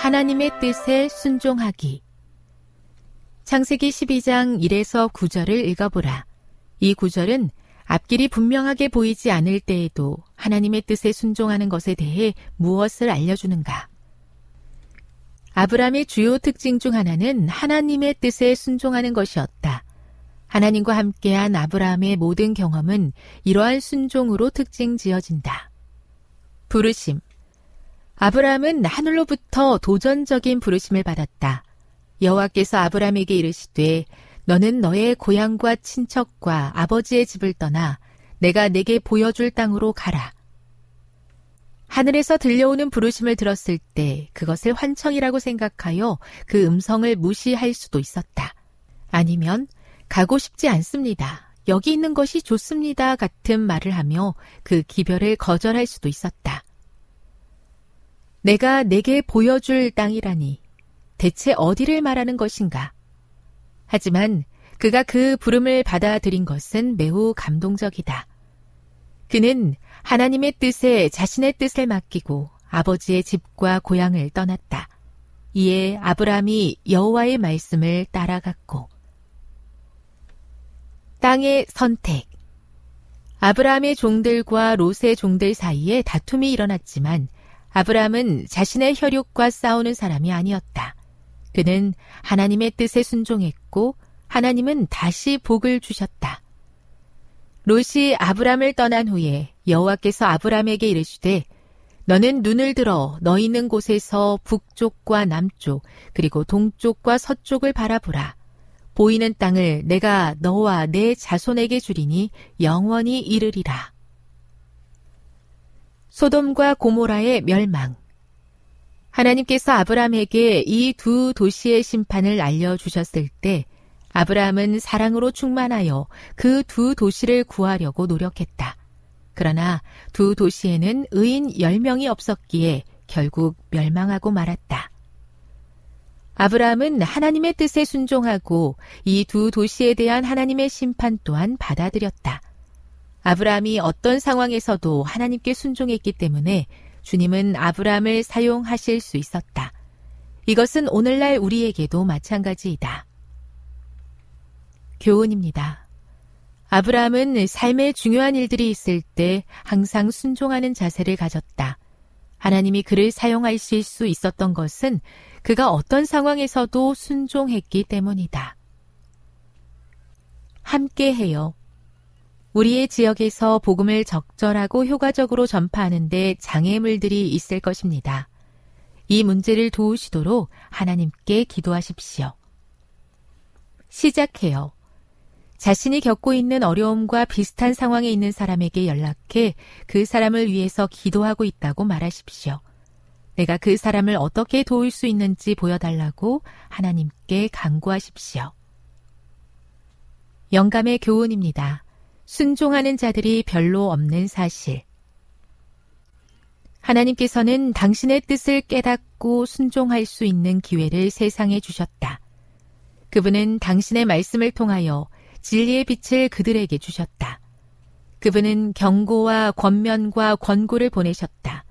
하나님의 뜻에 순종하기 창세기 12장 1에서 9절을 읽어보라. 이 구절은 앞길이 분명하게 보이지 않을 때에도 하나님의 뜻에 순종하는 것에 대해 무엇을 알려주는가? 아브라함의 주요 특징 중 하나는 하나님의 뜻에 순종하는 것이었다. 하나님과 함께한 아브라함의 모든 경험은 이러한 순종으로 특징 지어진다. 부르심. 아브라함은 하늘로부터 도전적인 부르심을 받았다. 여호와께서 아브라함에게 이르시되 너는 너의 고향과 친척과 아버지의 집을 떠나 내가 내게 보여줄 땅으로 가라. 하늘에서 들려오는 부르심을 들었을 때 그것을 환청이라고 생각하여 그 음성을 무시할 수도 있었다. 아니면 가고 싶지 않습니다. 여기 있는 것이 좋습니다. 같은 말을 하며 그 기별을 거절할 수도 있었다. 내가 내게 보여줄 땅이라니 대체 어디를 말하는 것인가? 하지만 그가 그 부름을 받아들인 것은 매우 감동적이다. 그는 하나님의 뜻에 자신의 뜻을 맡기고 아버지의 집과 고향을 떠났다. 이에 아브라함이 여호와의 말씀을 따라갔고 땅의 선택 아브라함의 종들과 롯의 종들 사이에 다툼이 일어났지만 아브라함은 자신의 혈육과 싸우는 사람이 아니었다. 그는 하나님의 뜻에 순종했고 하나님은 다시 복을 주셨다. 롯이 아브람을 떠난 후에 여호와께서 아브람에게 이르시되 너는 눈을 들어 너 있는 곳에서 북쪽과 남쪽 그리고 동쪽과 서쪽을 바라보라. 보이는 땅을 내가 너와 내 자손에게 주리니 영원히 이르리라. 소돔과 고모라의 멸망 하나님께서 아브라함에게 이 두 도시의 심판을 알려주셨을 때 아브라함은 사랑으로 충만하여 그 두 도시를 구하려고 노력했다. 그러나 두 도시에는 의인 10명이 없었기에 결국 멸망하고 말았다. 아브라함은 하나님의 뜻에 순종하고 이 두 도시에 대한 하나님의 심판 또한 받아들였다. 아브라함이 어떤 상황에서도 하나님께 순종했기 때문에 주님은 아브라함을 사용하실 수 있었다. 이것은 오늘날 우리에게도 마찬가지이다. 교훈입니다. 아브라함은 삶의 중요한 일들이 있을 때 항상 순종하는 자세를 가졌다. 하나님이 그를 사용할 수 있었던 것은 그가 어떤 상황에서도 순종했기 때문이다. 함께 해요. 우리의 지역에서 복음을 적절하고 효과적으로 전파하는데 장애물들이 있을 것입니다. 이 문제를 도우시도록 하나님께 기도하십시오. 시작해요. 자신이 겪고 있는 어려움과 비슷한 상황에 있는 사람에게 연락해 그 사람을 위해서 기도하고 있다고 말하십시오. 내가 그 사람을 어떻게 도울 수 있는지 보여달라고 하나님께 강구하십시오. 영감의 교훈입니다. 순종하는 자들이 별로 없는 사실. 하나님께서는 당신의 뜻을 깨닫고 순종할 수 있는 기회를 세상에 주셨다. 그분은 당신의 말씀을 통하여 진리의 빛을 그들에게 주셨다. 그분은 경고와 권면과 권고를 보내셨다.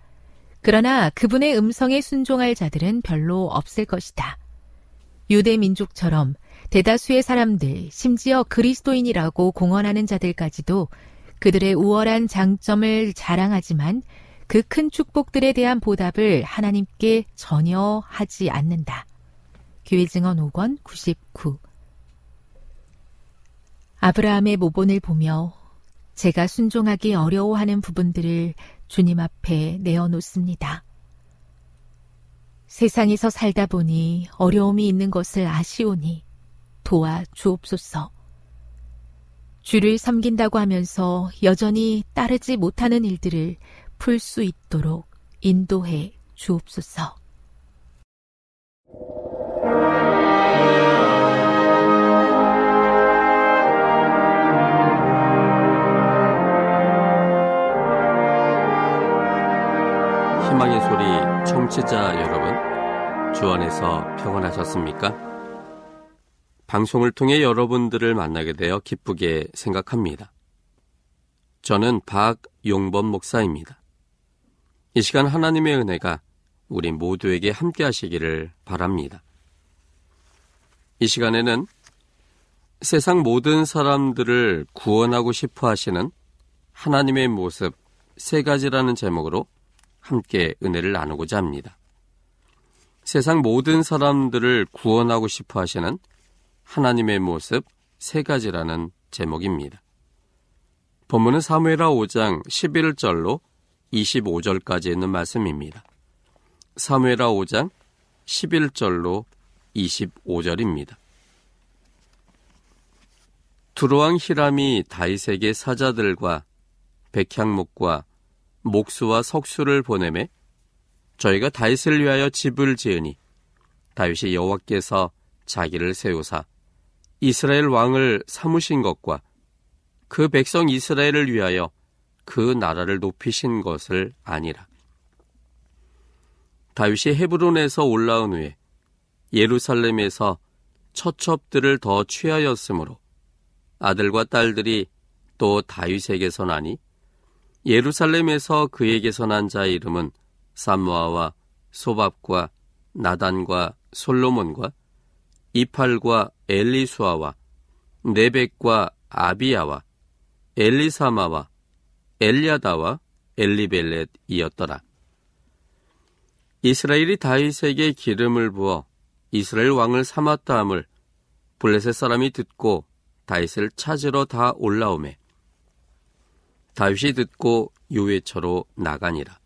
그러나 그분의 음성에 순종할 자들은 별로 없을 것이다. 유대 민족처럼 대다수의 사람들, 심지어 그리스도인이라고 공언하는 자들까지도 그들의 우월한 장점을 자랑하지만 그 큰 축복들에 대한 보답을 하나님께 전혀 하지 않는다. 교회 증언 5권 99 아브라함의 모본을 보며 제가 순종하기 어려워하는 부분들을 주님 앞에 내어놓습니다. 세상에서 살다 보니 어려움이 있는 것을 아시오니 도와 주옵소서. 주를 섬긴다고 하면서 여전히 따르지 못하는 일들을 풀 수 있도록 인도해 주옵소서. 희망의 소리 청취자 여러분, 주 안에서 평안하셨습니까? 방송을 통해 여러분들을 만나게 되어 기쁘게 생각합니다. 저는 박용범 목사입니다. 이 시간 하나님의 은혜가 우리 모두에게 함께 하시기를 바랍니다. 이 시간에는 세상 모든 사람들을 구원하고 싶어 하시는 하나님의 모습 세 가지라는 제목으로 함께 은혜를 나누고자 합니다. 세상 모든 사람들을 구원하고 싶어 하시는 하나님의 모습 세 가지라는 제목입니다. 본문은 사무엘하 5장 11절로 25절까지 있는 말씀입니다. 사무엘하 5장 11절로 25절입니다. 두로왕 히람이 다이색의 사자들과 백향목과 목수와 석수를 보내매 저희가 다윗을 위하여 집을 지으니 다윗이 여호와께서 자기를 세우사 이스라엘 왕을 삼으신 것과 그 백성 이스라엘을 위하여 그 나라를 높이신 것을 아니라. 다윗이 헤브론에서 올라온 후에 예루살렘에서 처첩들을 더 취하였으므로 아들과 딸들이 또 다윗에게서 나니 예루살렘에서 그에게서 난 자의 이름은 삼무아와 소밥과 나단과 솔로몬과 이팔과 엘리수아와 네벡과 아비야와 엘리사마와 엘리아다와 엘리벨렛이었더라. 이스라엘이 다윗에게 기름을 부어 이스라엘 왕을 삼았다 함을 블레셋 사람이 듣고 다윗을 찾으러 다 올라오매 다윗이 듣고 요외처로 나가니라.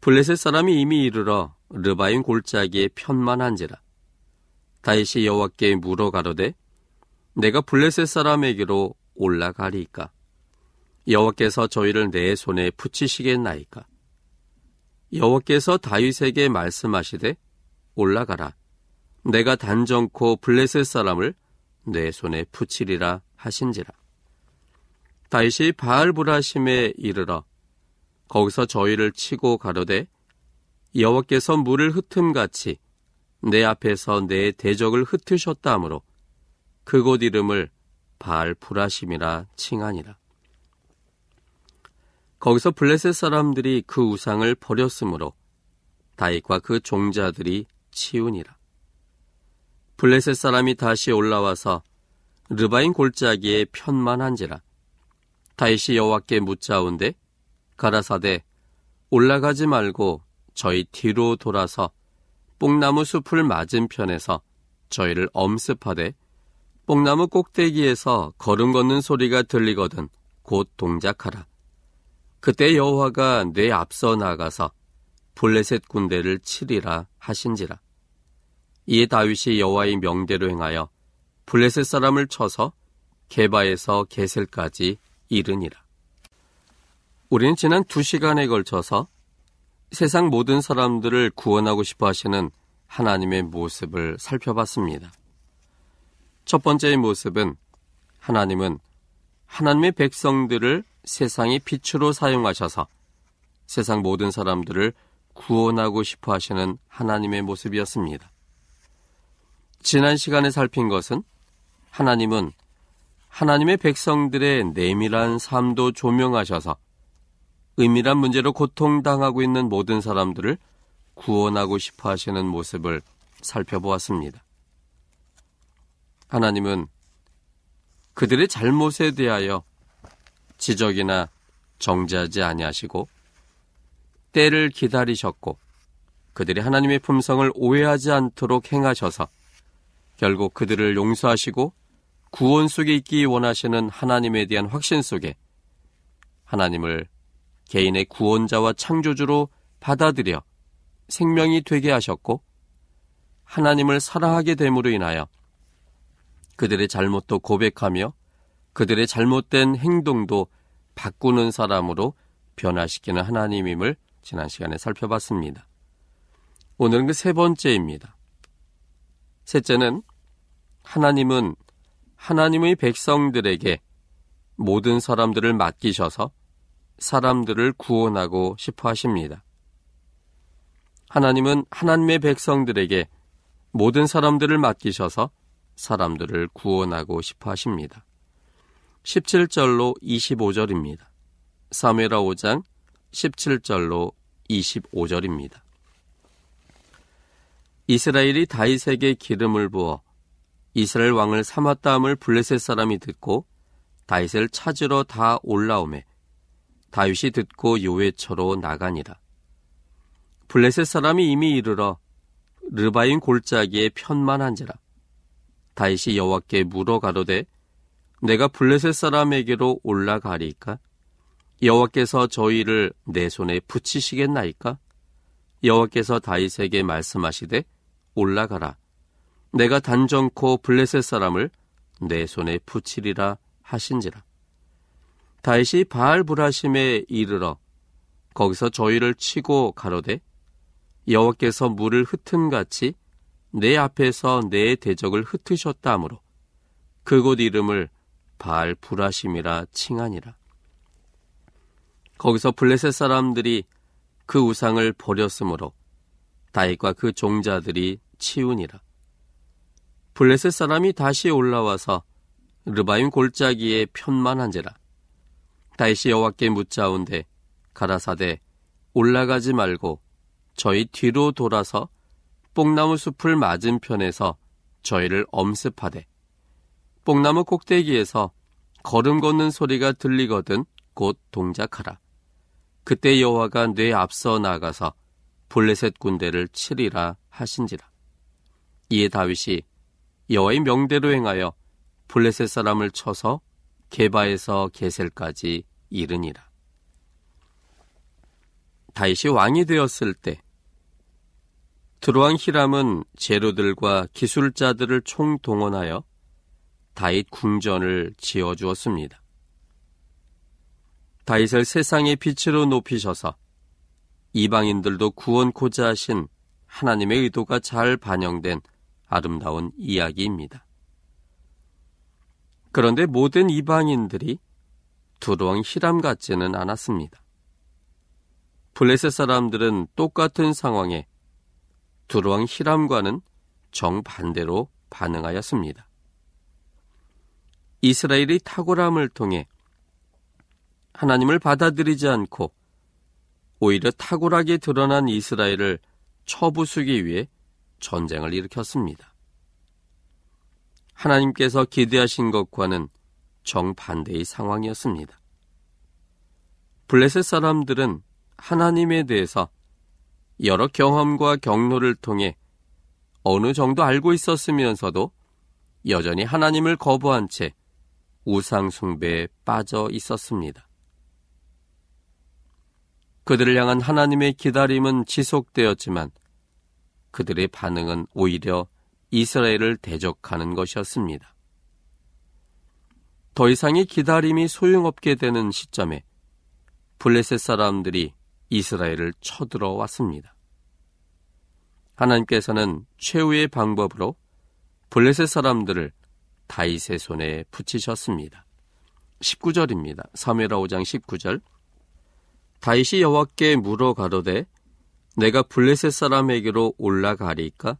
블레셋 사람이 이미 이르러 르바인 골짜기에 편만한지라. 다윗이 여호와께 물어 가로되 내가 블레셋 사람에게로 올라가리이까? 여호와께서 저희를 내 손에 붙이시겠나이까? 여호와께서 다윗에게 말씀하시되 올라가라. 내가 단정코 블레셋 사람을 내 손에 붙이리라 하신지라. 다윗이 바알브라심에 이르러 거기서 저희를 치고 가로되 여호와께서 물을 흩음같이 내 앞에서 내 대적을 흩으셨다 하므로 그곳 이름을 바알 브라심이라 칭하니라. 거기서 블레셋 사람들이 그 우상을 버렸으므로 다윗과 그 종자들이 치우니라. 블레셋 사람이 다시 올라와서 르바인 골짜기에 편만한지라 다윗이 여호와께 묻자온데 가라사대 올라가지 말고 저희 뒤로 돌아서 뽕나무 숲을 맞은편에서 저희를 엄습하되 뽕나무 꼭대기에서 걸음 걷는 소리가 들리거든 곧 동작하라. 그때 여호와가 내 앞서 나가서 블레셋 군대를 치리라 하신지라. 이에 다윗이 여호와의 명대로 행하여 블레셋 사람을 쳐서 게바에서 게셀까지 이르니라. 우리는 지난 두 시간에 걸쳐서 세상 모든 사람들을 구원하고 싶어 하시는 하나님의 모습을 살펴봤습니다. 첫 번째의 모습은 하나님은 하나님의 백성들을 세상의 빛으로 사용하셔서 세상 모든 사람들을 구원하고 싶어 하시는 하나님의 모습이었습니다. 지난 시간에 살핀 것은 하나님은 하나님의 백성들의 내밀한 삶도 조명하셔서 은밀한 문제로 고통당하고 있는 모든 사람들을 구원하고 싶어 하시는 모습을 살펴보았습니다. 하나님은 그들의 잘못에 대하여 지적이나 정죄하지 아니하시고 때를 기다리셨고 그들이 하나님의 품성을 오해하지 않도록 행하셔서 결국 그들을 용서하시고 구원 속에 있기 원하시는 하나님에 대한 확신 속에 하나님을 개인의 구원자와 창조주로 받아들여 생명이 되게 하셨고 하나님을 사랑하게 됨으로 인하여 그들의 잘못도 고백하며 그들의 잘못된 행동도 바꾸는 사람으로 변화시키는 하나님임을 지난 시간에 살펴봤습니다. 오늘은 그 세 번째입니다. 셋째는 하나님은 하나님의 백성들에게 모든 사람들을 맡기셔서 사람들을 구원하고 싶어 하십니다. 하나님은 하나님의 백성들에게 모든 사람들을 맡기셔서 사람들을 구원하고 싶어 하십니다. 17절로 25절입니다. 사무엘하 5장 17절로 25절입니다. 이스라엘이 다윗에게 기름을 부어 이스라엘 왕을 삼았다함을 블레셋 사람이 듣고 다윗을 찾으러 다 올라오매 다윗이 듣고 요외처로 나가니라. 블레셋 사람이 이미 이르러 르바인 골짜기에 편만한지라. 다윗이 여호와께 물어 가로되 내가 블레셋 사람에게로 올라가리까? 여호와께서 저희를 내 손에 붙이시겠나이까? 여호와께서 다윗에게 말씀하시되 올라가라. 내가 단정코 블레셋 사람을 내 손에 붙이리라 하신지라. 다윗이 바알 브라심에 이르러 거기서 저희를 치고 가로되 여호와께서 물을 흩은 같이 내 앞에서 내 대적을 흩으셨다 하므로 그곳 이름을 바알 브라심이라 칭하니라. 거기서 블레셋 사람들이 그 우상을 버렸으므로 다윗과 그 종자들이 치우니라. 블레셋 사람이 다시 올라와서 르바임 골짜기에 편만한지라. 다시 여호와께 묻자온데 가라사대 올라가지 말고 저희 뒤로 돌아서 뽕나무 숲을 맞은편에서 저희를 엄습하되 뽕나무 꼭대기에서 걸음 걷는 소리가 들리거든 곧 동작하라. 그때 여호와가 뇌 앞서 나가서 블레셋 군대를 치리라 하신지라. 이에 다윗이 여호와의 명대로 행하여 블레셋 사람을 쳐서 게바에서 게셀까지 이르니라. 다윗이 왕이 되었을 때 드로왕 히람은 제로들과 기술자들을 총동원하여 다윗 궁전을 지어 주었습니다. 다윗을 세상의 빛으로 높이셔서 이방인들도 구원코자 하신 하나님의 의도가 잘 반영된 아름다운 이야기입니다. 그런데 모든 이방인들이 두루왕 히람 같지는 않았습니다. 블레셋 사람들은 똑같은 상황에 두루왕 히람과는 정반대로 반응하였습니다. 이스라엘이 탁월함을 통해 하나님을 받아들이지 않고 오히려 탁월하게 드러난 이스라엘을 처부수기 위해 전쟁을 일으켰습니다. 하나님께서 기대하신 것과는 정반대의 상황이었습니다. 블레셋 사람들은 하나님에 대해서 여러 경험과 경로를 통해 어느 정도 알고 있었으면서도 여전히 하나님을 거부한 채 우상숭배에 빠져 있었습니다. 그들을 향한 하나님의 기다림은 지속되었지만 그들의 반응은 오히려 이스라엘을 대적하는 것이었습니다. 더 이상의 기다림이 소용없게 되는 시점에 블레셋 사람들이 이스라엘을 쳐들어 왔습니다. 하나님께서는 최후의 방법으로 블레셋 사람들을 다윗의 손에 붙이셨습니다. 19절입니다. 사무엘하 5장 19절 다윗이 여호와께 물어 가로되 내가 블레셋 사람에게로 올라가리까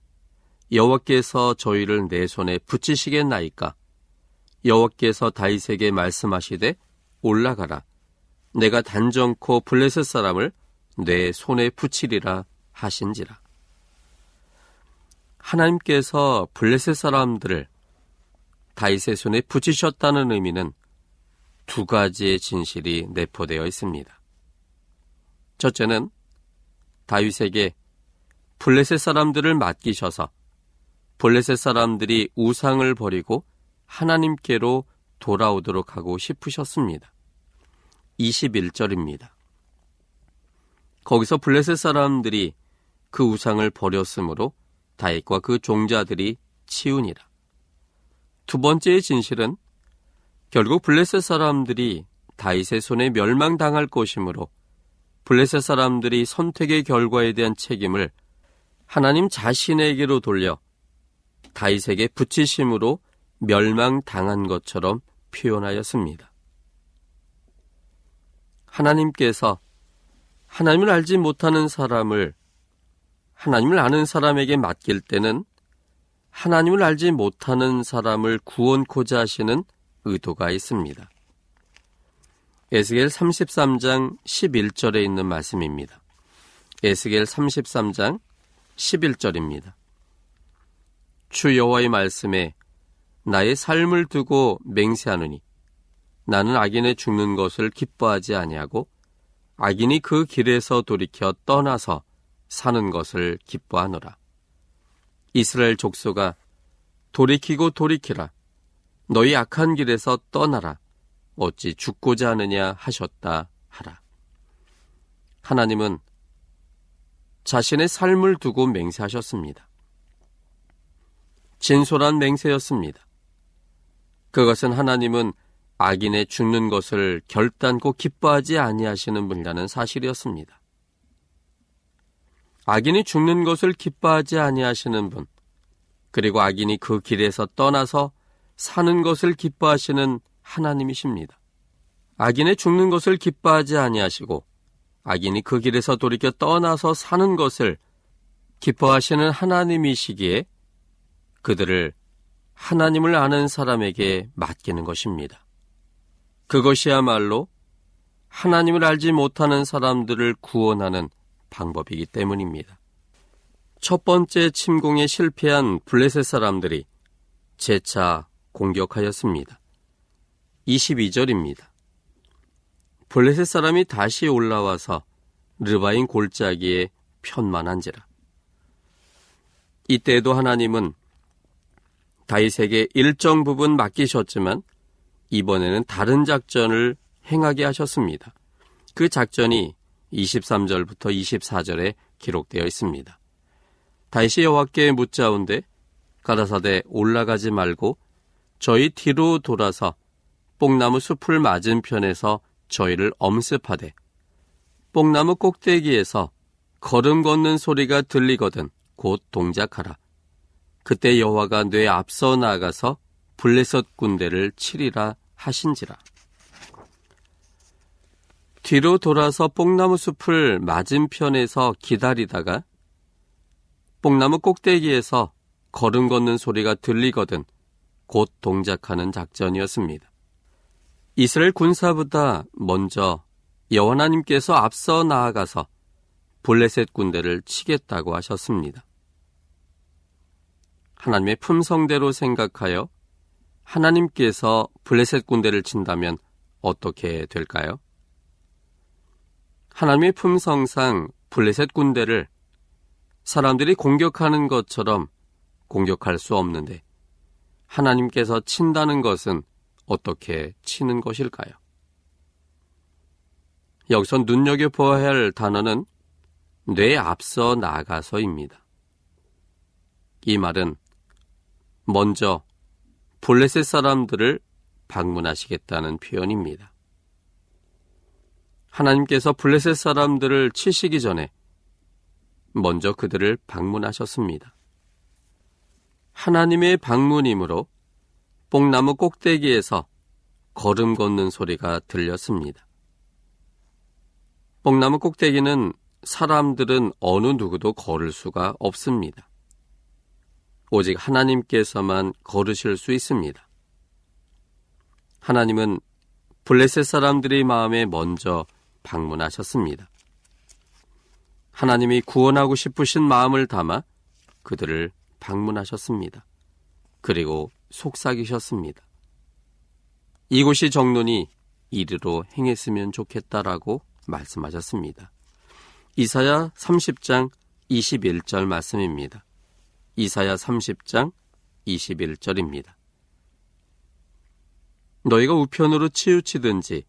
여호와께서 저희를 내 손에 붙이시겠나이까? 여호와께서 다윗에게 말씀하시되 올라가라. 내가 단정코 블레셋 사람을 내 손에 붙이리라 하신지라. 하나님께서 블레셋 사람들을 다윗의 손에 붙이셨다는 의미는 두 가지의 진실이 내포되어 있습니다. 첫째는 다윗에게 블레셋 사람들을 맡기셔서 블레셋 사람들이 우상을 버리고 하나님께로 돌아오도록 하고 싶으셨습니다. 21절입니다. 거기서 블레셋 사람들이 그 우상을 버렸으므로 다윗과 그 종자들이 치우니라. 두 번째의 진실은 결국 블레셋 사람들이 다윗의 손에 멸망당할 것이므로 블레셋 사람들이 선택의 결과에 대한 책임을 하나님 자신에게로 돌려 다윗에게 붙이심으로 멸망당한 것처럼 표현하였습니다. 하나님께서 하나님을 알지 못하는 사람을 하나님을 아는 사람에게 맡길 때는 하나님을 알지 못하는 사람을 구원코자 하시는 의도가 있습니다. 에스겔 33장 11절에 있는 말씀입니다. 에스겔 33장 11절입니다. 주 여호와의 말씀에 나의 삶을 두고 맹세하느니 나는 악인의 죽는 것을 기뻐하지 아니하고 악인이 그 길에서 돌이켜 떠나서 사는 것을 기뻐하노라. 이스라엘 족속아 돌이키고 돌이키라. 너희 악한 길에서 떠나라. 어찌 죽고자 하느냐 하셨다 하라. 하나님은 자신의 삶을 두고 맹세하셨습니다. 진솔한 맹세였습니다. 그것은 하나님은 악인의 죽는 것을 결단코 기뻐하지 아니하시는 분이라는 사실이었습니다. 악인이 죽는 것을 기뻐하지 아니하시는 분, 그리고 악인이 그 길에서 떠나서 사는 것을 기뻐하시는 하나님이십니다. 악인의 죽는 것을 기뻐하지 아니하시고 악인이 그 길에서 돌이켜 떠나서 사는 것을 기뻐하시는 하나님이시기에 그들을 하나님을 아는 사람에게 맡기는 것입니다. 그것이야말로 하나님을 알지 못하는 사람들을 구원하는 방법이기 때문입니다. 첫 번째 침공에 실패한 블레셋 사람들이 재차 공격하였습니다. 22절입니다. 블레셋 사람이 다시 올라와서 르바인 골짜기에 편만한지라. 이때에도 하나님은 다윗에게 일정 부분 맡기셨지만 이번에는 다른 작전을 행하게 하셨습니다. 그 작전이 23절부터 24절에 기록되어 있습니다. 다시 여호와께 묻자온데 가라사대 올라가지 말고 저희 뒤로 돌아서 뽕나무 숲을 맞은편에서 저희를 엄습하되 뽕나무 꼭대기에서 걸음 걷는 소리가 들리거든 곧 동작하라. 그때 여호와가 뇌 앞서 나가서 블레셋 군대를 치리라 하신지라. 뒤로 돌아서 뽕나무 숲을 맞은편에서 기다리다가 뽕나무 꼭대기에서 걸음 걷는 소리가 들리거든 곧 동작하는 작전이었습니다. 이스라엘 군사보다 먼저 여호와님께서 앞서 나아가서 블레셋 군대를 치겠다고 하셨습니다. 하나님의 품성대로 생각하여 하나님께서 블레셋 군대를 친다면 어떻게 될까요? 하나님의 품성상 블레셋 군대를 사람들이 공격하는 것처럼 공격할 수 없는데 하나님께서 친다는 것은 어떻게 치는 것일까요? 여기서 눈여겨보아야 할 단어는 뇌 앞서 나가서입니다. 이 말은 먼저 블레셋 사람들을 방문하시겠다는 표현입니다. 하나님께서 블레셋 사람들을 치시기 전에 먼저 그들을 방문하셨습니다. 하나님의 방문이므로 뽕나무 꼭대기에서 걸음 걷는 소리가 들렸습니다. 뽕나무 꼭대기는 사람들은 어느 누구도 걸을 수가 없습니다. 오직 하나님께서만 걸으실 수 있습니다. 하나님은 블레셋 사람들의 마음에 먼저 방문하셨습니다. 하나님이 구원하고 싶으신 마음을 담아 그들을 방문하셨습니다. 그리고 속삭이셨습니다. 이곳이 정론이 이리로 행했으면 좋겠다라고 말씀하셨습니다. 이사야 30장 21절 말씀입니다. 이사야 30장 21절입니다. 너희가 우편으로 치우치든지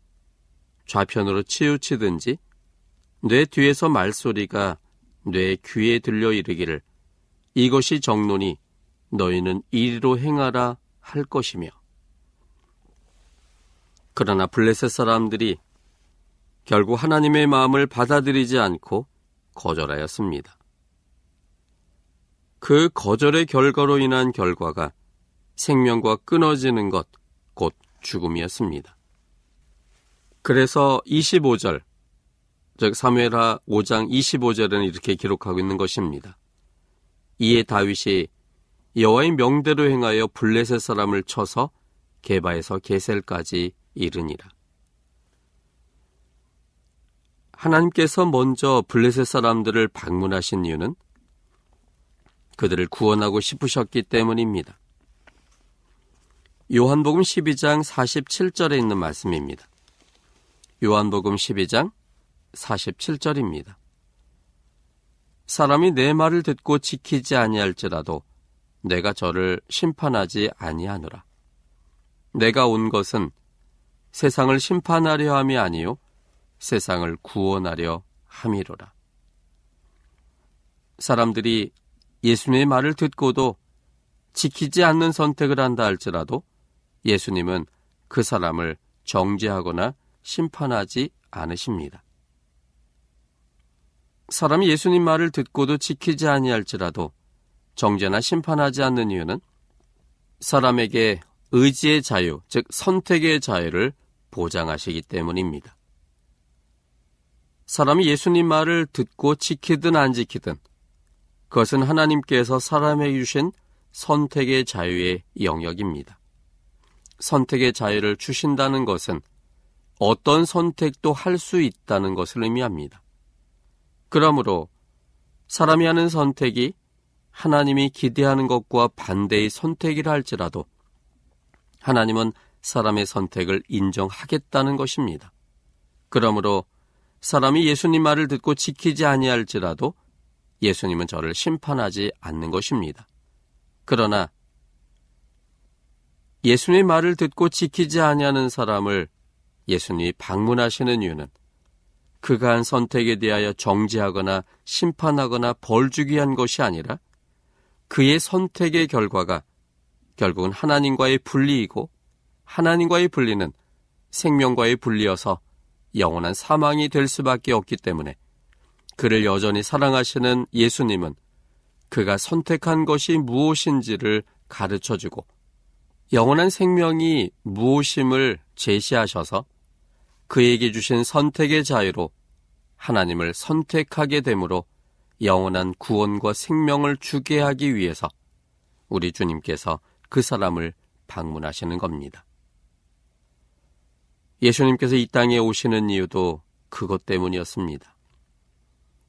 좌편으로 치우치든지 뇌 뒤에서 말소리가 뇌 귀에 들려 이르기를 이것이 정론이 너희는 이리로 행하라 할 것이며 그러나 블레셋 사람들이 결국 하나님의 마음을 받아들이지 않고 거절하였습니다. 그 거절의 결과로 인한 결과가 생명과 끊어지는 것, 곧 죽음이었습니다. 그래서 25절, 즉 사무엘하 5장 25절은 이렇게 기록하고 있는 것입니다. 이에 다윗이 여호와의 명대로 행하여 블레셋 사람을 쳐서 개바에서 게셀까지 이르니라. 하나님께서 먼저 블레셋 사람들을 방문하신 이유는 그들을 구원하고 싶으셨기 때문입니다. 요한복음 12장 47절에 있는 말씀입니다. 요한복음 12장 47절입니다. 사람이 내 말을 듣고 지키지 아니할지라도 내가 저를 심판하지 아니하노라. 내가 온 것은 세상을 심판하려 함이 아니요 세상을 구원하려 함이로라. 사람들이 예수님의 말을 듣고도 지키지 않는 선택을 한다 할지라도 예수님은 그 사람을 정죄하거나 심판하지 않으십니다. 사람이 예수님 말을 듣고도 지키지 아니할지라도 정죄나 심판하지 않는 이유는 사람에게 의지의 자유, 즉 선택의 자유를 보장하시기 때문입니다. 사람이 예수님 말을 듣고 지키든 안 지키든 그것은 하나님께서 사람에게 주신 선택의 자유의 영역입니다. 선택의 자유를 주신다는 것은 어떤 선택도 할 수 있다는 것을 의미합니다. 그러므로 사람이 하는 선택이 하나님이 기대하는 것과 반대의 선택이라 할지라도 하나님은 사람의 선택을 인정하겠다는 것입니다. 그러므로 사람이 예수님 말을 듣고 지키지 아니할지라도 예수님은 저를 심판하지 않는 것입니다. 그러나 예수님의 말을 듣고 지키지 아니하는 사람을 예수님이 방문하시는 이유는 그가 한 선택에 대하여 정지하거나 심판하거나 벌주기 위한 것이 아니라 그의 선택의 결과가 결국은 하나님과의 분리이고 하나님과의 분리는 생명과의 분리여서 영원한 사망이 될 수밖에 없기 때문에 그를 여전히 사랑하시는 예수님은 그가 선택한 것이 무엇인지를 가르쳐 주고 영원한 생명이 무엇임을 제시하셔서 그에게 주신 선택의 자유로 하나님을 선택하게 되므로 영원한 구원과 생명을 주게 하기 위해서 우리 주님께서 그 사람을 방문하시는 겁니다. 예수님께서 이 땅에 오시는 이유도 그것 때문이었습니다.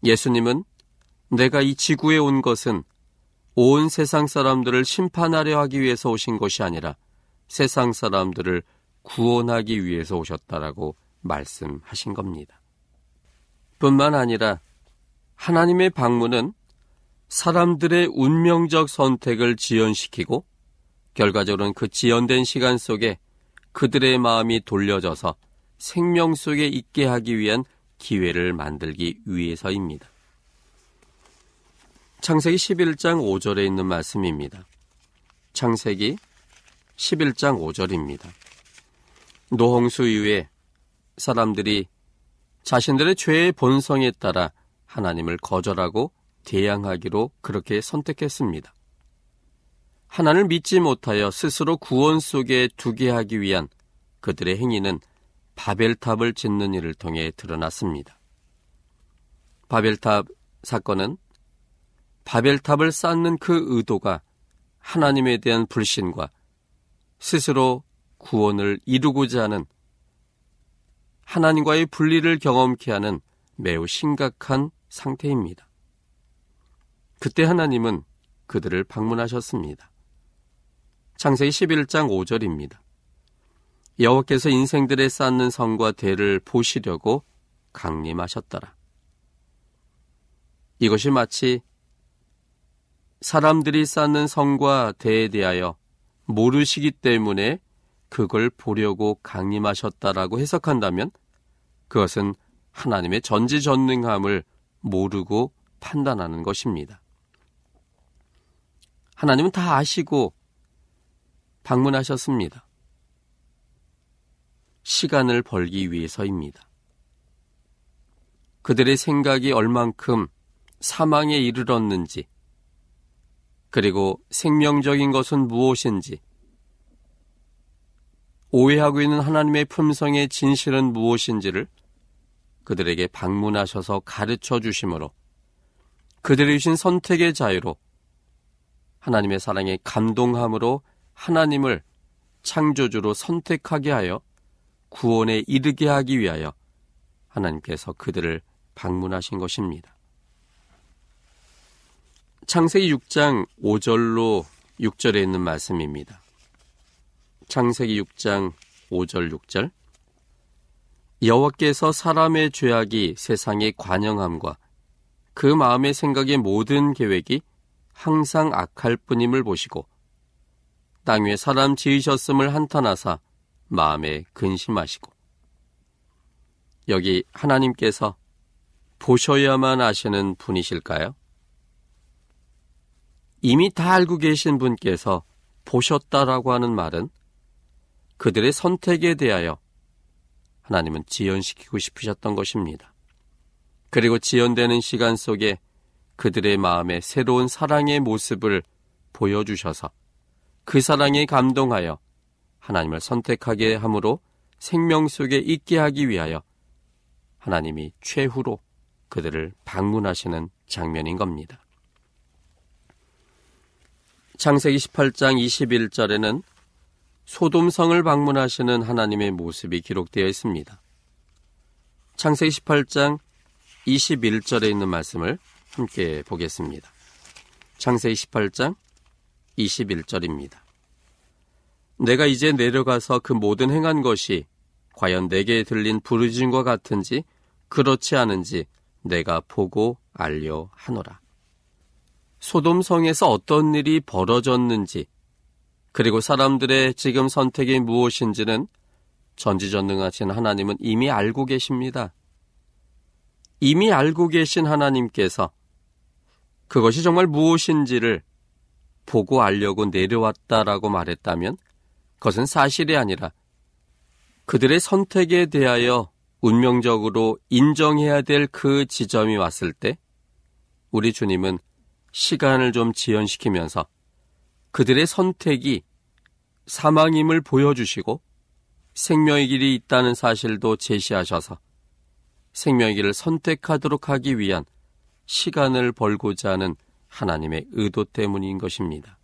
예수님은 내가 이 지구에 온 것은 온 세상 사람들을 심판하려 하기 위해서 오신 것이 아니라 세상 사람들을 구원하기 위해서 오셨다라고 말씀하신 겁니다. 뿐만 아니라 하나님의 방문은 사람들의 운명적 선택을 지연시키고 결과적으로는 그 지연된 시간 속에 그들의 마음이 돌려져서 생명 속에 있게 하기 위한 기회를 만들기 위해서입니다. 창세기 11장 5절에 있는 말씀입니다. 창세기 11장 5절입니다. 노홍수 이후에 사람들이 자신들의 죄의 본성에 따라 하나님을 거절하고 대항하기로 그렇게 선택했습니다. 하나님을 믿지 못하여 스스로 구원 속에 두게 하기 위한 그들의 행위는 바벨탑을 짓는 일을 통해 드러났습니다. 바벨탑 사건은 바벨탑을 쌓는 그 의도가 하나님에 대한 불신과 스스로 구원을 이루고자 하는 하나님과의 분리를 경험케 하는 매우 심각한 상태입니다. 그때 하나님은 그들을 방문하셨습니다. 창세기 11장 5절입니다. 여호와께서 인생들의 쌓는 성과 대를 보시려고 강림하셨더라. 이것이 마치 사람들이 쌓는 성과 대에 대하여 모르시기 때문에 그걸 보려고 강림하셨다라고 해석한다면 그것은 하나님의 전지전능함을 모르고 판단하는 것입니다. 하나님은 다 아시고 방문하셨습니다. 시간을 벌기 위해서입니다. 그들의 생각이 얼만큼 사망에 이르렀는지, 그리고 생명적인 것은 무엇인지, 오해하고 있는 하나님의 품성의 진실은 무엇인지를 그들에게 방문하셔서 가르쳐 주심으로 그들이 주신 선택의 자유로 하나님의 사랑에 감동함으로 하나님을 창조주로 선택하게 하여 구원에 이르게 하기 위하여 하나님께서 그들을 방문하신 것입니다. 창세기 6장 5절로 6절에 있는 말씀입니다. 창세기 6장 5절 6절 여호와께서 사람의 죄악이 세상의 관영함과 그 마음의 생각의 모든 계획이 항상 악할 뿐임을 보시고 땅 위에 사람 지으셨음을 한탄하사 마음에 근심하시고 여기 하나님께서 보셔야만 아시는 분이실까요? 이미 다 알고 계신 분께서 보셨다라고 하는 말은 그들의 선택에 대하여 하나님은 지연시키고 싶으셨던 것입니다. 그리고 지연되는 시간 속에 그들의 마음에 새로운 사랑의 모습을 보여주셔서 그 사랑에 감동하여 하나님을 선택하게 함으로 생명 속에 있게 하기 위하여 하나님이 최후로 그들을 방문하시는 장면인 겁니다. 창세기 18장 21절에는 소돔성을 방문하시는 하나님의 모습이 기록되어 있습니다. 창세기 18장 21절에 있는 말씀을 함께 보겠습니다. 창세기 18장 21절입니다. 내가 이제 내려가서 그 모든 행한 것이 과연 내게 들린 부르짖음과 같은지 그렇지 않은지 내가 보고 알려 하노라. 소돔 성에서 어떤 일이 벌어졌는지 그리고 사람들의 지금 선택이 무엇인지는 전지전능하신 하나님은 이미 알고 계십니다. 이미 알고 계신 하나님께서 그것이 정말 무엇인지를 보고 알려고 내려왔다라고 말했다면 그것은 사실이 아니라 그들의 선택에 대하여 운명적으로 인정해야 될 그 지점이 왔을 때 우리 주님은 시간을 좀 지연시키면서 그들의 선택이 사망임을 보여주시고 생명의 길이 있다는 사실도 제시하셔서 생명의 길을 선택하도록 하기 위한 시간을 벌고자 하는 하나님의 의도 때문인 것입니다.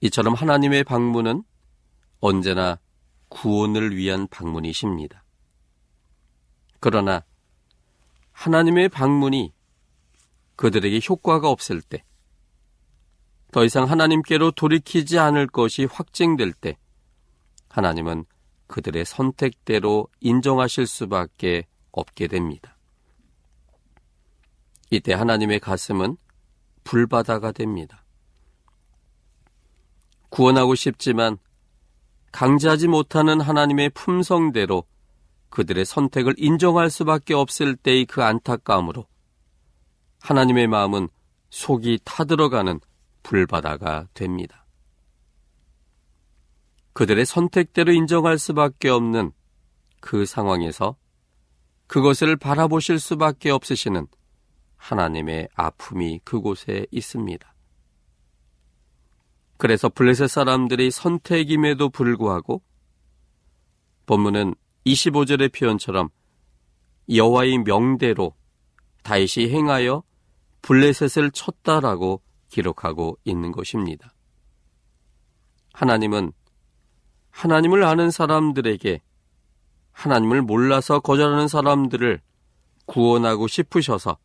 이처럼 하나님의 방문은 언제나 구원을 위한 방문이십니다. 그러나 하나님의 방문이 그들에게 효과가 없을 때, 더 이상 하나님께로 돌이키지 않을 것이 확증될 때 하나님은 그들의 선택대로 인정하실 수밖에 없게 됩니다. 이때 하나님의 가슴은 불바다가 됩니다. 구원하고 싶지만 강제하지 못하는 하나님의 품성대로 그들의 선택을 인정할 수밖에 없을 때의 그 안타까움으로 하나님의 마음은 속이 타들어가는 불바다가 됩니다. 그들의 선택대로 인정할 수밖에 없는 그 상황에서 그것을 바라보실 수밖에 없으시는 하나님의 아픔이 그곳에 있습니다. 그래서 블레셋 사람들이 선택임에도 불구하고 본문은 25절의 표현처럼 여호와의 명대로 다시 행하여 블레셋을 쳤다라고 기록하고 있는 것입니다. 하나님은 하나님을 아는 사람들에게 하나님을 몰라서 거절하는 사람들을 구원하고 싶으셔서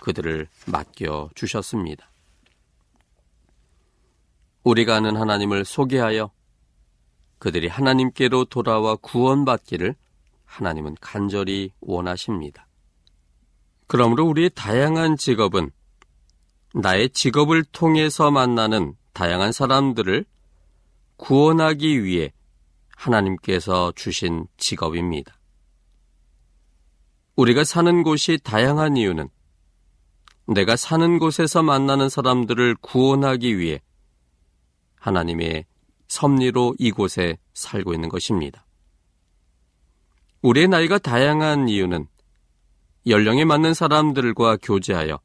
그들을 맡겨 주셨습니다. 우리가 아는 하나님을 소개하여 그들이 하나님께로 돌아와 구원받기를 하나님은 간절히 원하십니다. 그러므로 우리의 다양한 직업은 나의 직업을 통해서 만나는 다양한 사람들을 구원하기 위해 하나님께서 주신 직업입니다. 우리가 사는 곳이 다양한 이유는 내가 사는 곳에서 만나는 사람들을 구원하기 위해 하나님의 섭리로 이곳에 살고 있는 것입니다. 우리의 나이가 다양한 이유는 연령에 맞는 사람들과 교제하여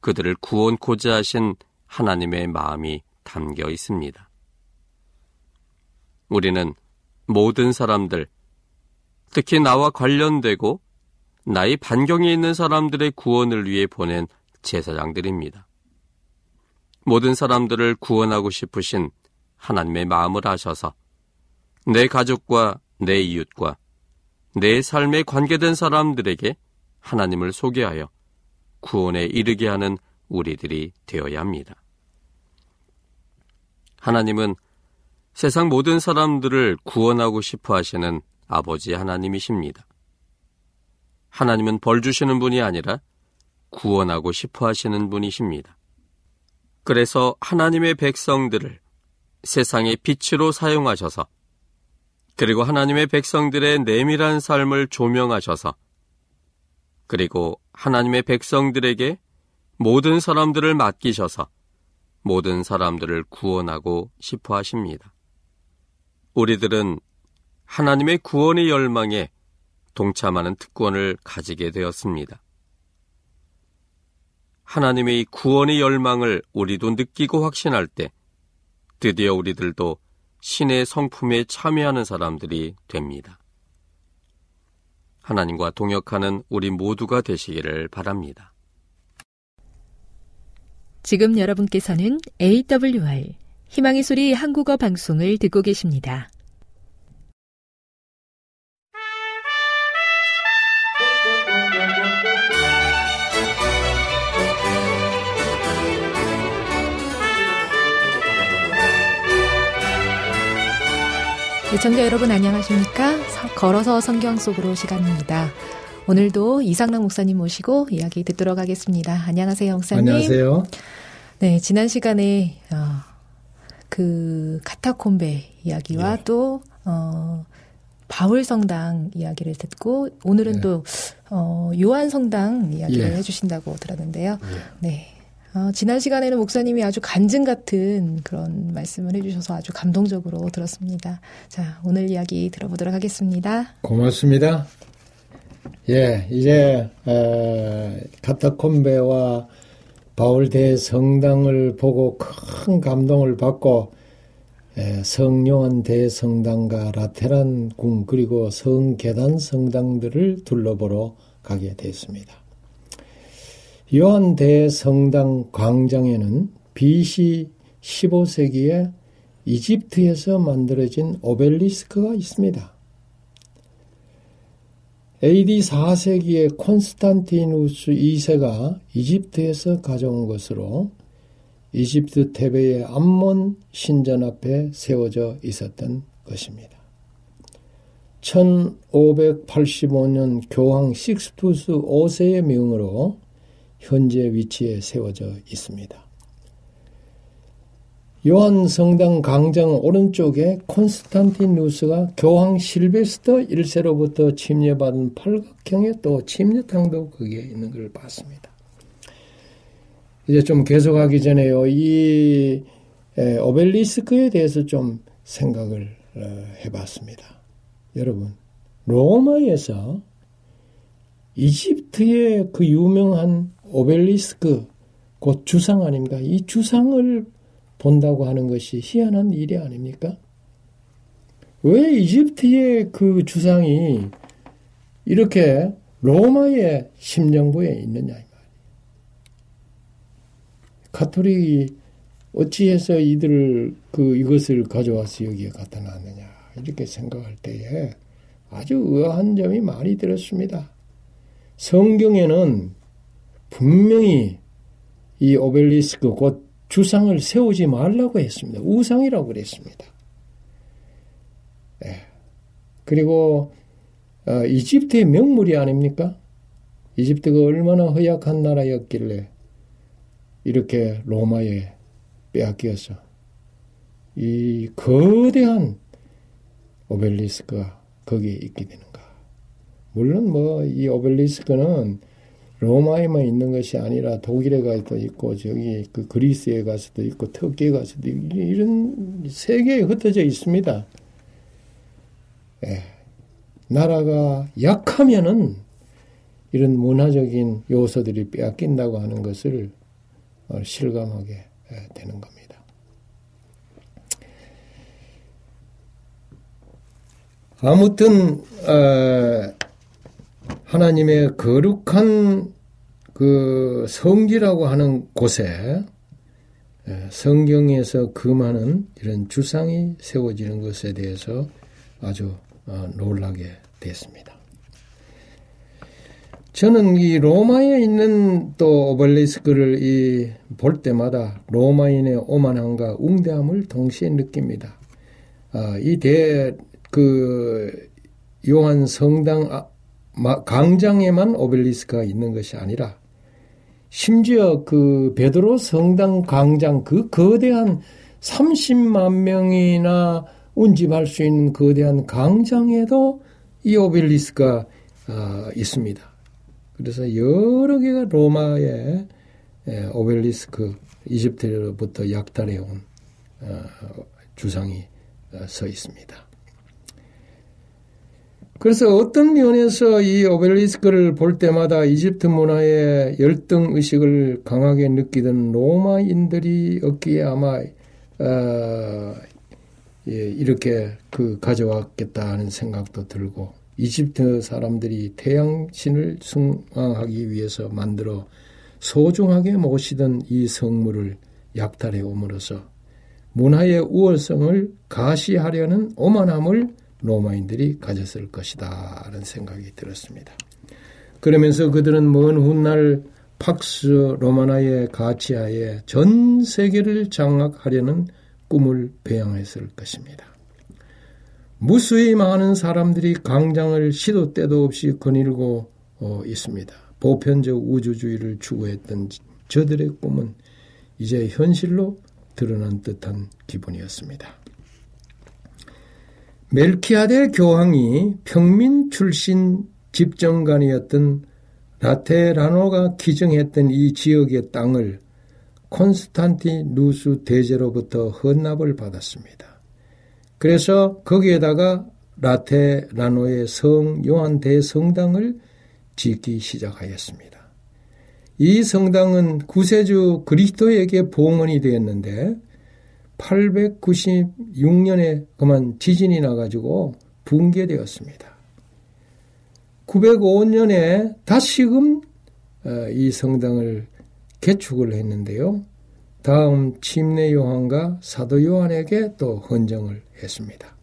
그들을 구원코자 하신 하나님의 마음이 담겨 있습니다. 우리는 모든 사람들, 특히 나와 관련되고 나의 반경에 있는 사람들의 구원을 위해 보낸 제사장들입니다. 모든 사람들을 구원하고 싶으신 하나님의 마음을 아셔서 내 가족과 내 이웃과 내 삶에 관계된 사람들에게 하나님을 소개하여 구원에 이르게 하는 우리들이 되어야 합니다. 하나님은 세상 모든 사람들을 구원하고 싶어 하시는 아버지 하나님이십니다. 하나님은 벌 주시는 분이 아니라 구원하고 싶어 하시는 분이십니다. 그래서 하나님의 백성들을 세상의 빛으로 사용하셔서 그리고 하나님의 백성들의 내밀한 삶을 조명하셔서 그리고 하나님의 백성들에게 모든 사람들을 맡기셔서 모든 사람들을 구원하고 싶어 하십니다. 우리들은 하나님의 구원의 열망에 동참하는 특권을 가지게 되었습니다. 하나님의 구원의 열망을 우리도 느끼고 확신할 때 드디어 우리들도 신의 성품에 참여하는 사람들이 됩니다. 하나님과 동역하는 우리 모두가 되시기를 바랍니다. 지금 여러분께서는 AWR 희망의 소리 한국어 방송을 듣고 계십니다. 시청자 여러분 안녕하십니까? 걸어서 성경 속으로 시간입니다. 오늘도 이상락 목사님 모시고 이야기 듣도록 하겠습니다. 안녕하세요, 목사님. 안녕하세요. 네, 지난 시간에 어, 그 카타콤베 이야기와 네. 또 어, 바울 성당 이야기를 듣고 오늘은 네. 또 어, 요한 성당 이야기를 예. 해주신다고 들었는데요. 예. 네. 어, 지난 시간에는 목사님이 아주 간증 같은 그런 말씀을 해주셔서 아주 감동적으로 들었습니다. 자, 오늘 이야기 들어보도록 하겠습니다. 고맙습니다. 예, 이제 어, 카타콤베와 바울 대 성당을 보고 큰 감동을 받고 에, 성요한 대성당과 라테란 궁 그리고 성계단 성당들을 둘러보러 가게 됐습니다. 요한 대성당 광장에는 BC 15세기에 이집트에서 만들어진 오벨리스크가 있습니다. AD 4세기에 콘스탄티누스 2세가 이집트에서 가져온 것으로 이집트 테베의 암몬 신전 앞에 세워져 있었던 것입니다. 1585년 교황 식스투스 5세의 명으로 현재 위치에 세워져 있습니다. 요한 성당 광장 오른쪽에 콘스탄티누스가 교황 실베스터 1세로부터 침례받은 팔각형의 또 침례탕도 거기에 있는 걸 봤습니다. 이제 좀 계속하기 전에요. 이 오벨리스크에 대해서 좀 생각을 어, 해봤습니다. 여러분, 로마에서 이집트의 그 유명한 오벨리스크, 곧 주상 아닙니까? 이 주상을 본다고 하는 것이 희한한 일이 아닙니까? 왜 이집트의 그 주상이 이렇게 로마의 심정부에 있느냐 이 말이에요. 가톨릭이 어찌해서 이들을 그 이것을 가져와서 여기에 갖다 놨느냐 이렇게 생각할 때에 아주 의아한 점이 많이 들었습니다. 성경에는 분명히 이 오벨리스크 곧 주상을 세우지 말라고 했습니다. 우상이라고 그랬습니다. 네. 그리고 어, 이집트의 명물이 아닙니까? 이집트가 얼마나 허약한 나라였길래 이렇게 로마에 빼앗겨서 이 거대한 오벨리스크가 거기에 있게 되는가. 물론 뭐 이 오벨리스크는 로마에만 있는 것이 아니라 독일에 가서도 있고 저기 그 그리스에 가서도 있고 터키에 가서도 있고 이런 세계에 흩어져 있습니다. 예. 나라가 약하면은 이런 문화적인 요소들이 빼앗긴다고 하는 것을 어, 실감하게 예, 되는 겁니다. 아무튼 어, 하나님의 거룩한 그 성지라고 하는 곳에 예, 성경에서 금하는 이런 주상이 세워지는 것에 대해서 아주 어, 놀라게 됐습니다. 저는 이 로마에 있는 또 오벨리스크를 이 볼 때마다 로마인의 오만함과 웅대함을 동시에 느낍니다. 아, 이대그 요한 성당 아, 광장에만 오벨리스크가 있는 것이 아니라 심지어 그 베드로 성당 광장 그 거대한 30만 명이나 운집할 수 있는 거대한 광장에도 이 오벨리스크가 어, 있습니다. 그래서 여러 개가 로마의 오벨리스크 이집트로부터 약탈해 온 어, 주상이 어, 서 있습니다. 그래서 어떤 면에서 이 오벨리스크를 볼 때마다 이집트 문화의 열등 의식을 강하게 느끼던 로마인들이 없기에 아마 어, 예, 이렇게 그 가져왔겠다 하는 생각도 들고 이집트 사람들이 태양신을 숭앙하기 위해서 만들어 소중하게 모시던 이 성물을 약탈해 옴으로써 문화의 우월성을 가시하려는 오만함을 로마인들이 가졌을 것이다. 라는 생각이 들었습니다. 그러면서 그들은 먼 훗날 팍스 로마나의 가치하에 전 세계를 장악하려는 꿈을 배양했을 것입니다. 무수히 많은 사람들이 강장을 시도 때도 없이 거닐고 어, 있습니다. 보편적 우주주의를 추구했던 저들의 꿈은 이제 현실로 드러난 듯한 기분이었습니다. 멜키아데 교황이 평민 출신 집정관이었던 라테라노가 기증했던 이 지역의 땅을 콘스탄티누스 대제로부터 헌납을 받았습니다. 그래서 거기에다가 라테라노의 성 요한 대성당을 짓기 시작하였습니다. 이 성당은 구세주 그리스도에게 봉헌이 되었는데 896년에 그만 지진이 나가지고 붕괴되었습니다. 905년에 다시금 어, 이 성당을 개축을 했는데요. 다음 침례 요한과 사도 요한에게 또 헌정을 했습니다.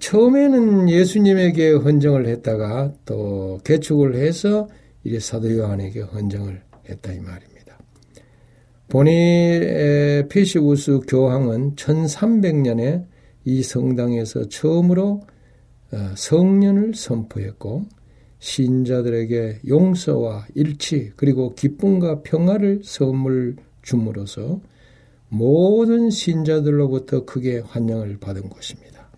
처음에는 예수님에게 헌정을 했다가 또 개축을 해서 이제 사도 요한에게 헌정을 했다 이 말입니다. 보니 페시우스 교황은 1300년에 이 성당에서 처음으로 어, 성년을 선포했고 신자들에게 용서와 일치 그리고 기쁨과 평화를 선물 줌으로써 모든 신자들로부터 크게 환영을 받은 것입니다.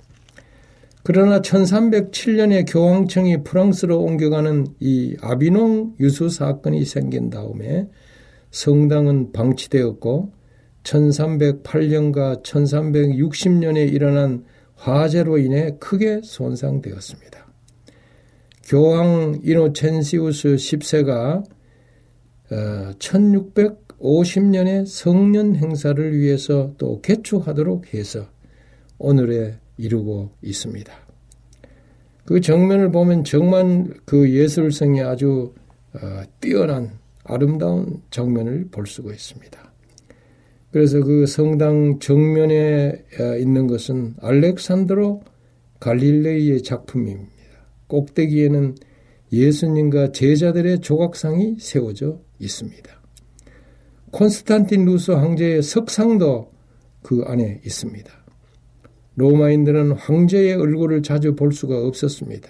그러나 1307년에 교황청이 프랑스로 옮겨가는 이 아비농 유수 사건이 생긴 다음에 성당은 방치되었고 1308년과 1360년에 일어난 화재로 인해 크게 손상되었습니다. 교황 이노첸시우스 10세가 1650년에 성년 행사를 위해서 또 개축하도록 해서 오늘에 이루고 있습니다. 그 정면을 보면 정말 그 예술성이 아주 어, 뛰어난 아름다운 정면을 볼 수가 있습니다. 그래서 그 성당 정면에 어, 있는 것은 알렉산드로 갈릴레이의 작품입니다. 꼭대기에는 예수님과 제자들의 조각상이 세워져 있습니다. 콘스탄틴 루스 황제의 석상도 그 안에 있습니다. 로마인들은 황제의 얼굴을 자주 볼 수가 없었습니다.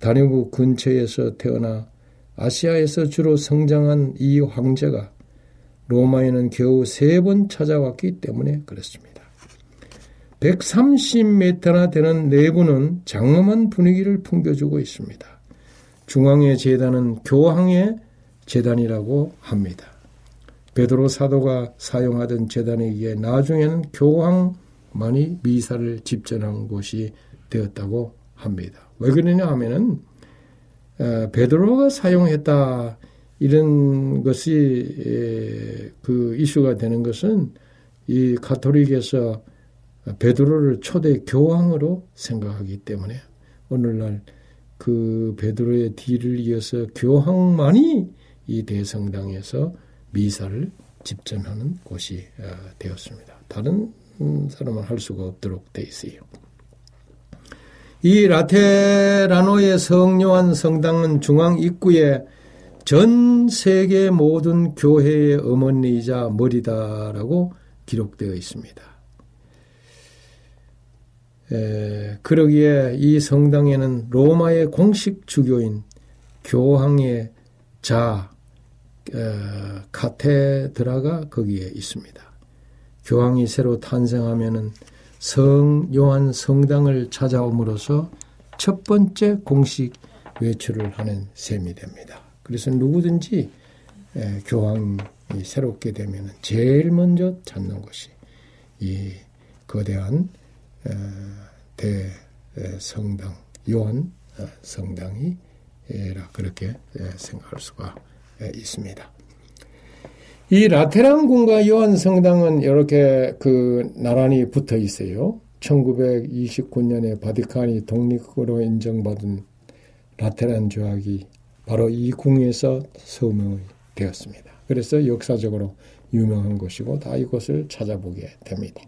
다뉴브 근처에서 태어나 아시아에서 주로 성장한 이 황제가 로마에는 겨우 세 번 찾아왔기 때문에 그렇습니다. 130m나 되는 내부는 장엄한 분위기를 풍겨주고 있습니다. 중앙의 재단은 교황의 재단이라고 합니다. 베드로 사도가 사용하던 재단이기에 나중에는 교황만이 미사를 집전한 곳이 되었다고 합니다. 왜 그러냐 하면은 어, 베드로가 사용했다 이런 것이 그 이슈가 되는 것은 이 가톨릭에서 베드로를 초대 교황으로 생각하기 때문에 오늘날 그 베드로의 뒤를 이어서 교황만이 이 대성당에서 미사를 집전하는 곳이 어, 되었습니다. 다른 사람은 할 수가 없도록 돼 있어요. 이 라테라노의 성요한 성당은 중앙 입구에 전 세계 모든 교회의 어머니이자 머리다라고 기록되어 있습니다. 에, 그러기에 이 성당에는 로마의 공식 주교인 교황의 자 어, 카테드라가 거기에 있습니다. 교황이 새로 탄생하면은 성 요한 성당을 찾아옴으로써 첫 번째 공식 외출을 하는 셈이 됩니다. 그래서 누구든지 교황이 새롭게 되면 제일 먼저 찾는 것이 이 거대한 대성당 요한 어, 성당이라 그렇게 생각할 수가 있습니다. 이 라테란궁과 요한 성당은 이렇게 그 나란히 붙어 있어요. 1929년에 바티칸이 독립으로 인정받은 라테란 조약이 바로 이 궁에서 서명이 되었습니다. 그래서 역사적으로 유명한 곳이고 다 이곳을 찾아보게 됩니다.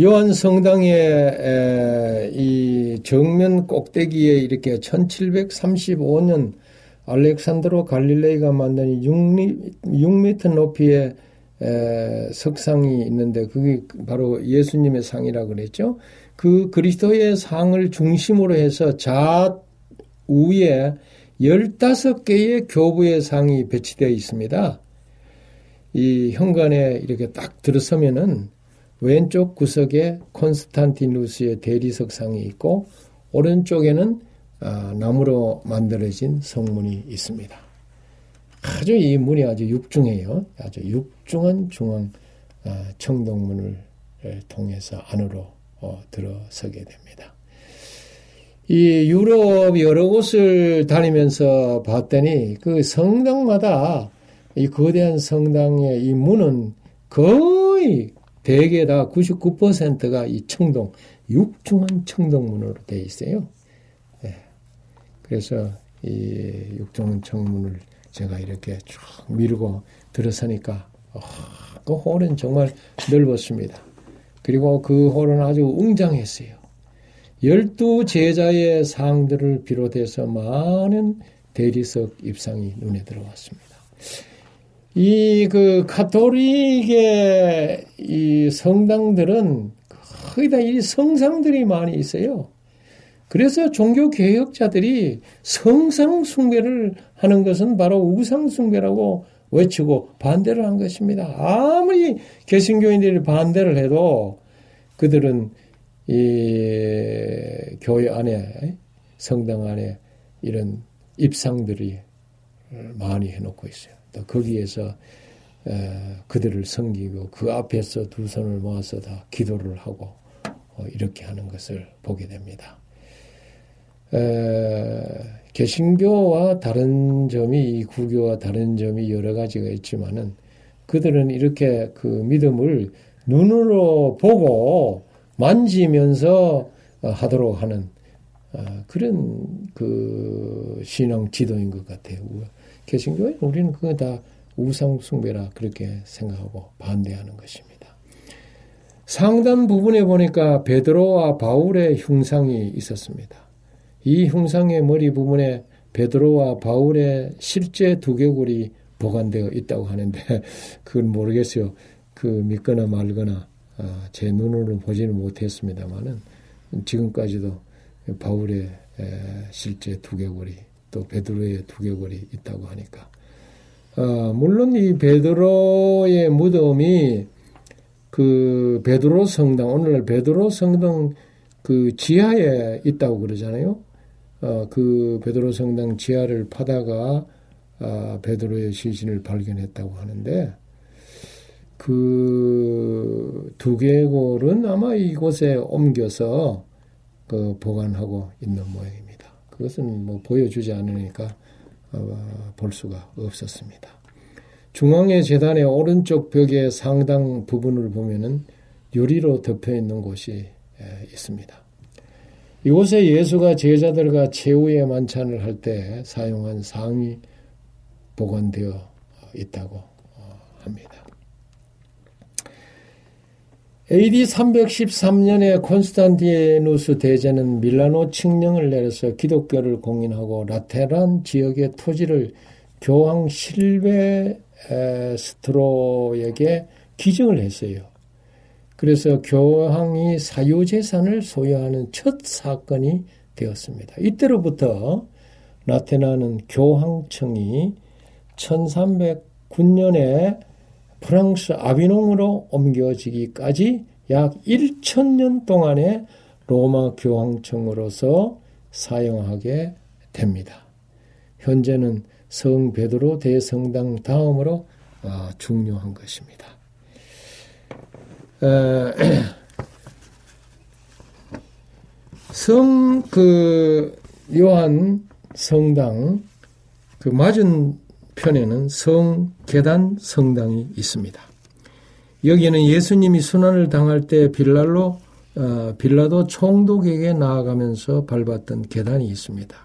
요한 성당의 이 정면 꼭대기에 이렇게 1735년 알렉산드로 갈릴레이가 만든 6m 높이의 석상이 있는데 그게 바로 예수님의 상이라 그랬죠. 그 그리스도의 상을 중심으로 해서 좌 우에 15개의 교부의 상이 배치되어 있습니다. 이 현관에 이렇게 딱 들어서면은 왼쪽 구석에 콘스탄티누스의 대리석 상이 있고 오른쪽에는 아, 나무로 만들어진 성문이 있습니다. 아주 이 문이 아주 육중해요. 아주 육중한 중앙 아, 청동문을 통해서 안으로 어, 들어서게 됩니다. 이 유럽 여러 곳을 다니면서 봤더니 그 성당마다 이 거대한 성당의 이 문은 거의 대개 다 99%가 이 청동, 육중한 청동문으로 되어 있어요. 네. 그래서 이 육중한 청문을 제가 이렇게 쭉 밀고 들어서니까 어, 그 홀은 정말 넓었습니다. 그리고 그 홀은 아주 웅장했어요. 열두 제자의 상들을 비롯해서 많은 대리석 입상이 눈에 들어왔습니다. 이 그 카톨릭의 이 성당들은 거의 다 이 성상들이 많이 있어요. 그래서 종교 개혁자들이 성상 숭배를 하는 것은 바로 우상 숭배라고 외치고 반대를 한 것입니다. 아무리 개신교인들이 반대를 해도 그들은 이 교회 안에 성당 안에 이런 입상들이 많이 해놓고 있어요. 또 거기에서 그들을 섬기고 그 앞에서 두 손을 모아서 다 기도를 하고 어, 이렇게 하는 것을 보게 됩니다. 개신교와 다른 점이 구교와 다른 점이 여러 가지가 있지만은 그들은 이렇게 그 믿음을 눈으로 보고 만지면서 하도록 하는 어, 그런 그 신앙 지도인 것 같아요. 개신교에 우리는 그거 다 우상 숭배라 그렇게 생각하고 반대하는 것입니다. 상단 부분에 보니까 베드로와 바울의 흉상이 있었습니다. 이 흉상의 머리 부분에 베드로와 바울의 실제 두개골이 보관되어 있다고 하는데 그건 모르겠어요. 그 믿거나 말거나 아, 제 눈으로 보지는 못했습니다만은 지금까지도 바울의 실제 두개골이 또 베드로의 두개골이 있다고 하니까 아, 물론 이 베드로의 무덤이 그 베드로 성당 오늘날 베드로 성당 그 지하에 있다고 그러잖아요. 어, 그 베드로 성당 지하를 파다가 아, 베드로의 시신을 발견했다고 하는데 그 두개골은 아마 이곳에 옮겨서 그 보관하고 있는 모양입니다. 그것은 뭐 보여주지 않으니까 어, 볼 수가 없었습니다. 중앙의 재단의 오른쪽 벽의 상당 부분을 보면은 유리로 덮여 있는 곳이 있습니다. 이곳에 예수가 제자들과 최후의 만찬을 할 때 사용한 상이 보관되어 있다고 어, 합니다. AD 313년에 콘스탄티누스 대제는 밀라노 칙령을 내려서 기독교를 공인하고 라테란 지역의 토지를 교황 실베스트로에게 기증을 했어요. 그래서 교황이 사유재산을 소유하는 첫 사건이 되었습니다. 이때로부터 라테나는 교황청이 1309년에 프랑스 아비농으로 옮겨지기까지 약 1000년 동안의 로마 교황청으로서 사용하게 됩니다. 현재는 성 베드로 대성당 다음으로 아, 중요한 것입니다. 성 그 요한 성당 그 맞은 편에는 성 계단 성당이 있습니다. 여기에는 예수님이 순환을 당할 때 빌랄로 어, 빌라도 총독에게 나아가면서 밟았던 계단이 있습니다.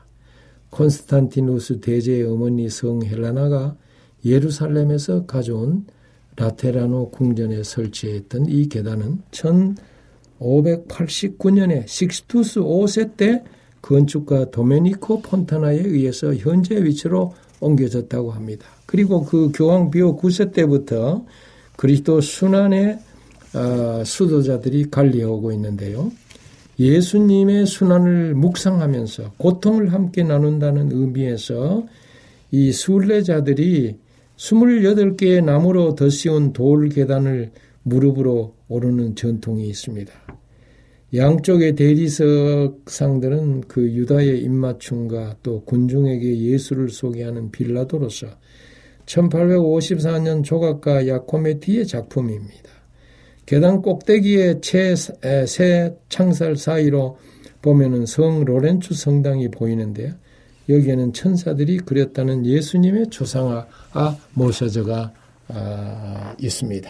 콘스탄티누스 대제의 어머니 성 헬라나가 예루살렘에서 가져온 라테라노 궁전에 설치했던 이 계단은 1589년에 식스투스 5세 때 건축가 도메니코 폰타나에 의해서 현재 위치로 옮겨졌다고 합니다. 그리고 그 교황 비오 9세 때부터 그리스도 순환의 어, 수도자들이 관리하고 있는데요. 예수님의 순환을 묵상하면서 고통을 함께 나눈다는 의미에서 이 순례자들이 28개의 나무로 덧씌운 돌 계단을 무릎으로 오르는 전통이 있습니다. 양쪽의 대리석 상들은 그 유다의 입맞춤과 또 군중에게 예수를 소개하는 빌라도로서 1854년 조각가 야코메티의 작품입니다. 계단 꼭대기에 새 창살 사이로 보면은 성 로렌츠 성당이 보이는데요. 여기에는 천사들이 그렸다는 예수님의 조상아 모셔져가 아, 있습니다.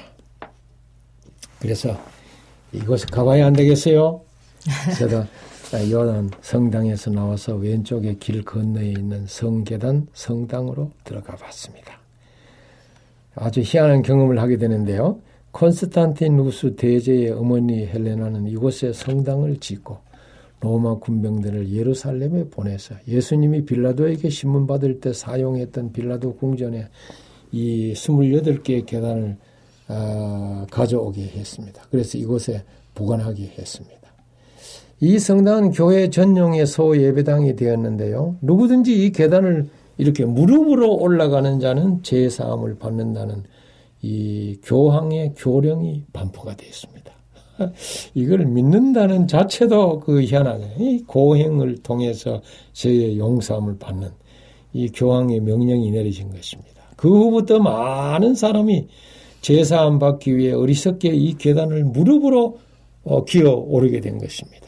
그래서 이곳에 가봐야 안 되겠어요? 제가 요단 성당에서 나와서 왼쪽에 길 건너에 있는 성계단 성당으로 들어가 봤습니다. 아주 희한한 경험을 하게 되는데요. 콘스탄티누스 대제의 어머니 헬레나는 이곳에 성당을 짓고 로마 군병들을 예루살렘에 보내서 예수님이 빌라도에게 신문 받을 때 사용했던 빌라도 궁전에 이 28개의 계단을 아, 가져오게 했습니다. 그래서 이곳에 보관하게 했습니다. 이 성당은 교회 전용의 소 예배당이 되었는데요. 누구든지 이 계단을 이렇게 무릎으로 올라가는 자는 제사함을 받는다는 이 교황의 교령이 반포가 되어 있습니다. 이걸 믿는다는 자체도 그 희한하게 이 고행을 통해서 죄의 용서함을 받는 이 교황의 명령이 내려진 것입니다. 그 후부터 많은 사람이 제사함 받기 위해 어리석게 이 계단을 무릎으로 어, 기어 오르게 된 것입니다.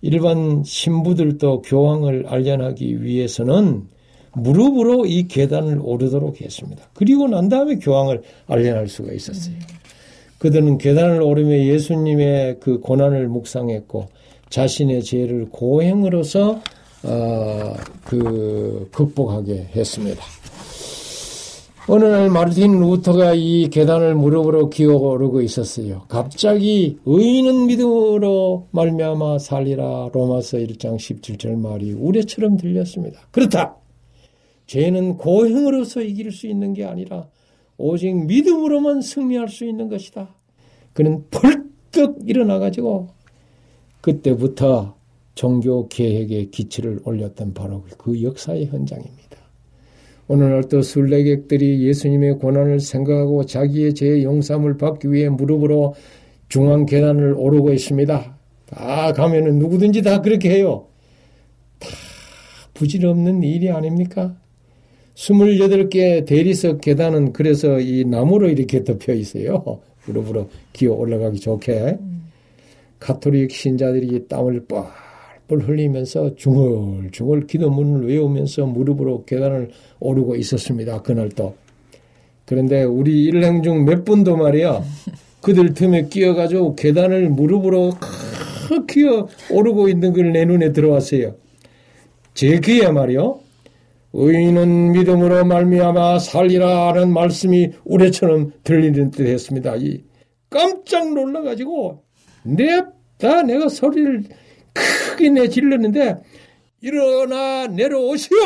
일반 신부들도 교황을 알련하기 위해서는 무릎으로 이 계단을 오르도록 했습니다. 그리고 난 다음에 교황을 알련할 수가 있었어요. 그들은 계단을 오르며 예수님의 그 고난을 묵상했고 자신의 죄를 고행으로서 어, 그 극복하게 했습니다. 어느 날 마르틴 루터가 이 계단을 무릎으로 기어 오르고 있었어요. 갑자기 의인은 믿음으로 말미암아 살리라 로마서 1장 17절 말이 우레처럼 들렸습니다. 그렇다. 죄는 고행으로서 이길 수 있는 게 아니라 오직 믿음으로만 승리할 수 있는 것이다. 그는 벌떡 일어나가지고 그때부터 종교 개혁의 기치를 올렸던 바로 그 역사의 현장입니다. 오늘날 또 순례객들이 예수님의 고난을 생각하고 자기의 죄 용서함을 받기 위해 무릎으로 중앙 계단을 오르고 있습니다. 다 가면은 누구든지 다 그렇게 해요. 다 부질없는 일이 아닙니까? 28개 대리석 계단은 그래서 이 나무로 이렇게 덮여 있어요. 무릎으로 기어 올라가기 좋게. 가톨릭 신자들이 땀을 뻘뻘 흘리면서 중얼중얼 기도문을 외우면서 무릎으로 계단을 오르고 있었습니다. 그날도. 그런데 우리 일행 중 몇 분도 말이야. 그들 틈에 끼어가지고 계단을 무릎으로 기어 오르고 있는 걸 내 눈에 들어왔어요. 제 귀에 말이요. 의인은 믿음으로 말미암아 살리라는 말씀이 우레처럼 들리는 듯 했습니다. 이 깜짝 놀라가지고 냅다 내가 소리를 크게 내 질렀는데 일어나 내려오시오!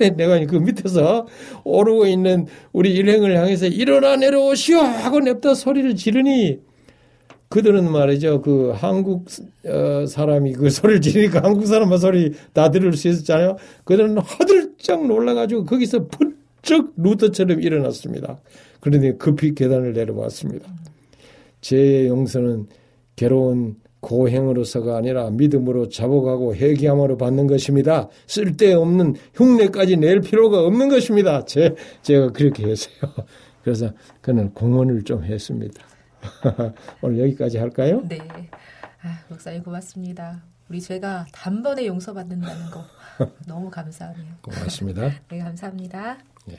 내가 그 밑에서 오르고 있는 우리 일행을 향해서 일어나 내려오시오! 하고 냅다 소리를 지르니 그들은 말이죠. 그 한국 어, 사람이 그 소리를 지르니까 한국 사람만 소리 다 들을 수 있었잖아요. 그들은 화들짝 놀라가지고 거기서 부쩍 루터처럼 일어났습니다. 그런데 급히 계단을 내려왔습니다. 제 용서는 괴로운 고행으로서가 아니라 믿음으로 잡아가고 회개함으로 받는 것입니다. 쓸데없는 흉내까지 낼 필요가 없는 것입니다. 제, 제가 그렇게 했어요. 그래서 그는 공헌을 좀 했습니다. 오늘 여기까지 할까요? 네. 아, 목사님 고맙습니다. 우리 죄가 단번에 용서받는다는 거 너무 감사하네요. 고맙습니다. 네, 감사합니다. 네.